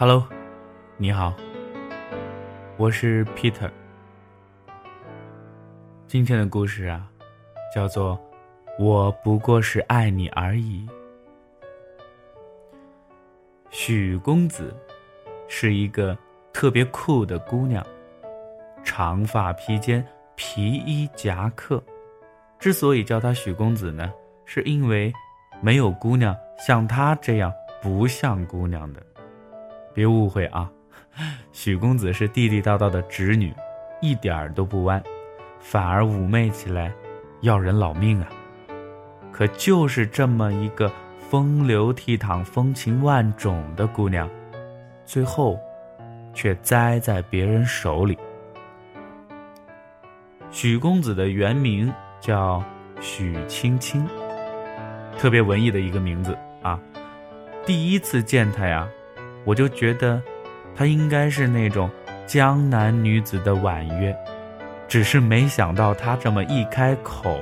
Hello，你好，我是 Peter。今天的故事啊，叫做《我不过是爱你而已》。许公子是一个特别酷的姑娘，长发披肩，皮衣夹克。之所以叫她许公子呢，是因为没有姑娘像她这样不像姑娘的。别误会啊，许公子是地地道道的直女，一点儿都不弯，反而妩媚起来，要人老命啊！可就是这么一个风流倜傥、风情万种的姑娘，最后却栽在别人手里。许公子的原名叫许青青，特别文艺的一个名字啊！第一次见她呀。我就觉得，她应该是那种江南女子的婉约，只是没想到她这么一开口，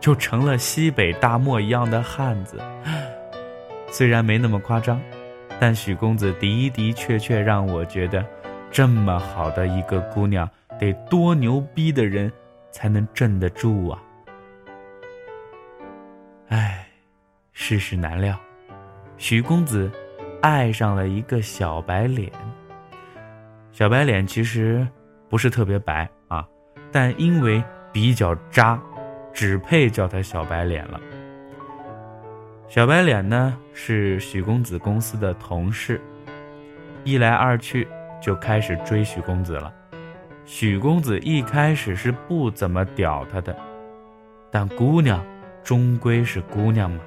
就成了西北大漠一样的汉子。虽然没那么夸张，但许公子的的确确让我觉得，这么好的一个姑娘，得多牛逼的人才能镇得住啊！唉，世事难料，许公子。爱上了一个小白脸。小白脸其实不是特别白啊，但因为比较渣，只配叫他小白脸了。小白脸呢是许公子公司的同事，一来二去就开始追许公子了。许公子一开始是不怎么屌他的，但姑娘终归是姑娘嘛，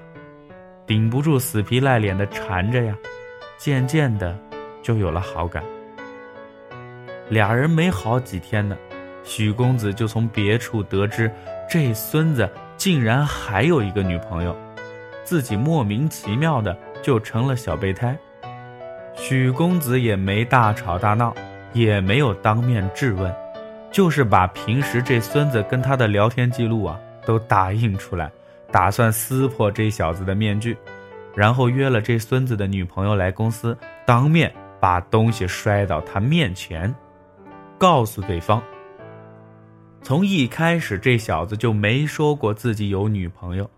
顶不住死皮赖脸的缠着呀。渐渐的，就有了好感。俩人没好几天呢，许公子就从别处得知，这孙子竟然还有一个女朋友，自己莫名其妙的就成了小备胎。许公子也没大吵大闹，也没有当面质问，就是把平时这孙子跟他的聊天记录啊都打印出来，打算撕破这小子的面具。然后约了这孙子的女朋友来公司，当面把东西摔到他面前，告诉对方。从一开始，这小子就没说过自己有女朋友。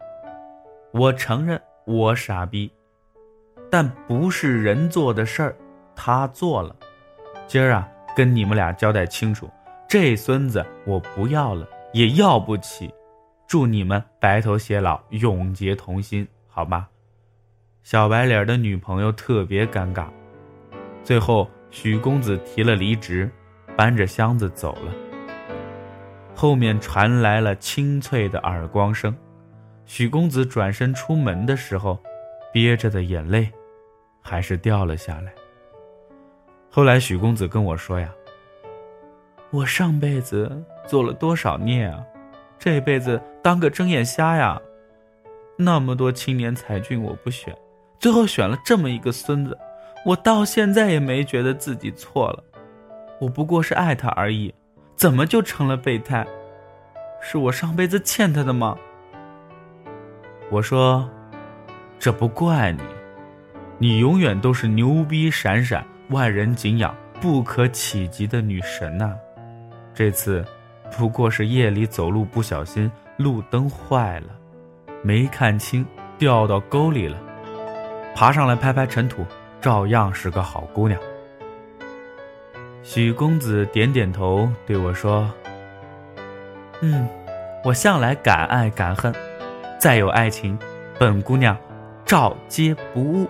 我承认我傻逼，但不是人做的事儿，他做了。今儿啊，跟你们俩交代清楚，这孙子我不要了，也要不起。祝你们白头偕老，永结同心，好吗？小白脸的女朋友特别尴尬，最后许公子提了离职，搬着箱子走了。后面传来了清脆的耳光声，许公子转身出门的时候，憋着的眼泪还是掉了下来。后来许公子跟我说呀：“我上辈子做了多少孽啊，这辈子当个睁眼瞎呀，那么多青年才俊我不选。”最后选了这么一个孙子，我到现在也没觉得自己错了，我不过是爱他而已，怎么就成了备胎？是我上辈子欠他的吗？我说，这不怪你，你永远都是牛逼闪闪、万人敬仰、不可企及的女神呐。这次，不过是夜里走路不小心，路灯坏了，没看清，掉到沟里了。爬上来拍拍尘土，照样是个好姑娘。许公子点点头，对我说：“嗯，我向来敢爱敢恨，再有爱情，本姑娘照接不误。”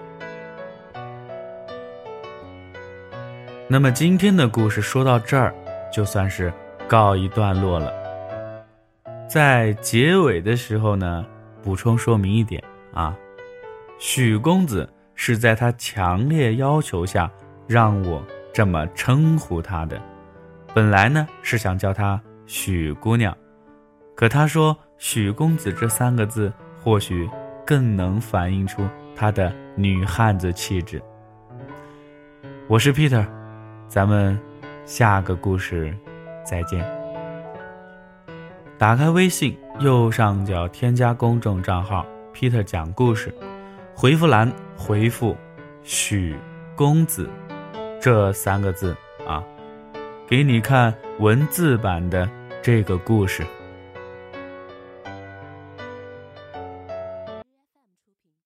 那么今天的故事说到这儿，就算是告一段落了。在结尾的时候呢，补充说明一点啊。许公子是在他强烈要求下让我这么称呼他的，本来呢是想叫她许姑娘，可他说“许公子”这三个字或许更能反映出他的女汉子气质。我是 Peter，咱们下个故事再见。打开微信右上角添加公众账号 “Peter 讲故事”。回复栏回复“许公子”。这三个字啊，给你看文字版的这个故事。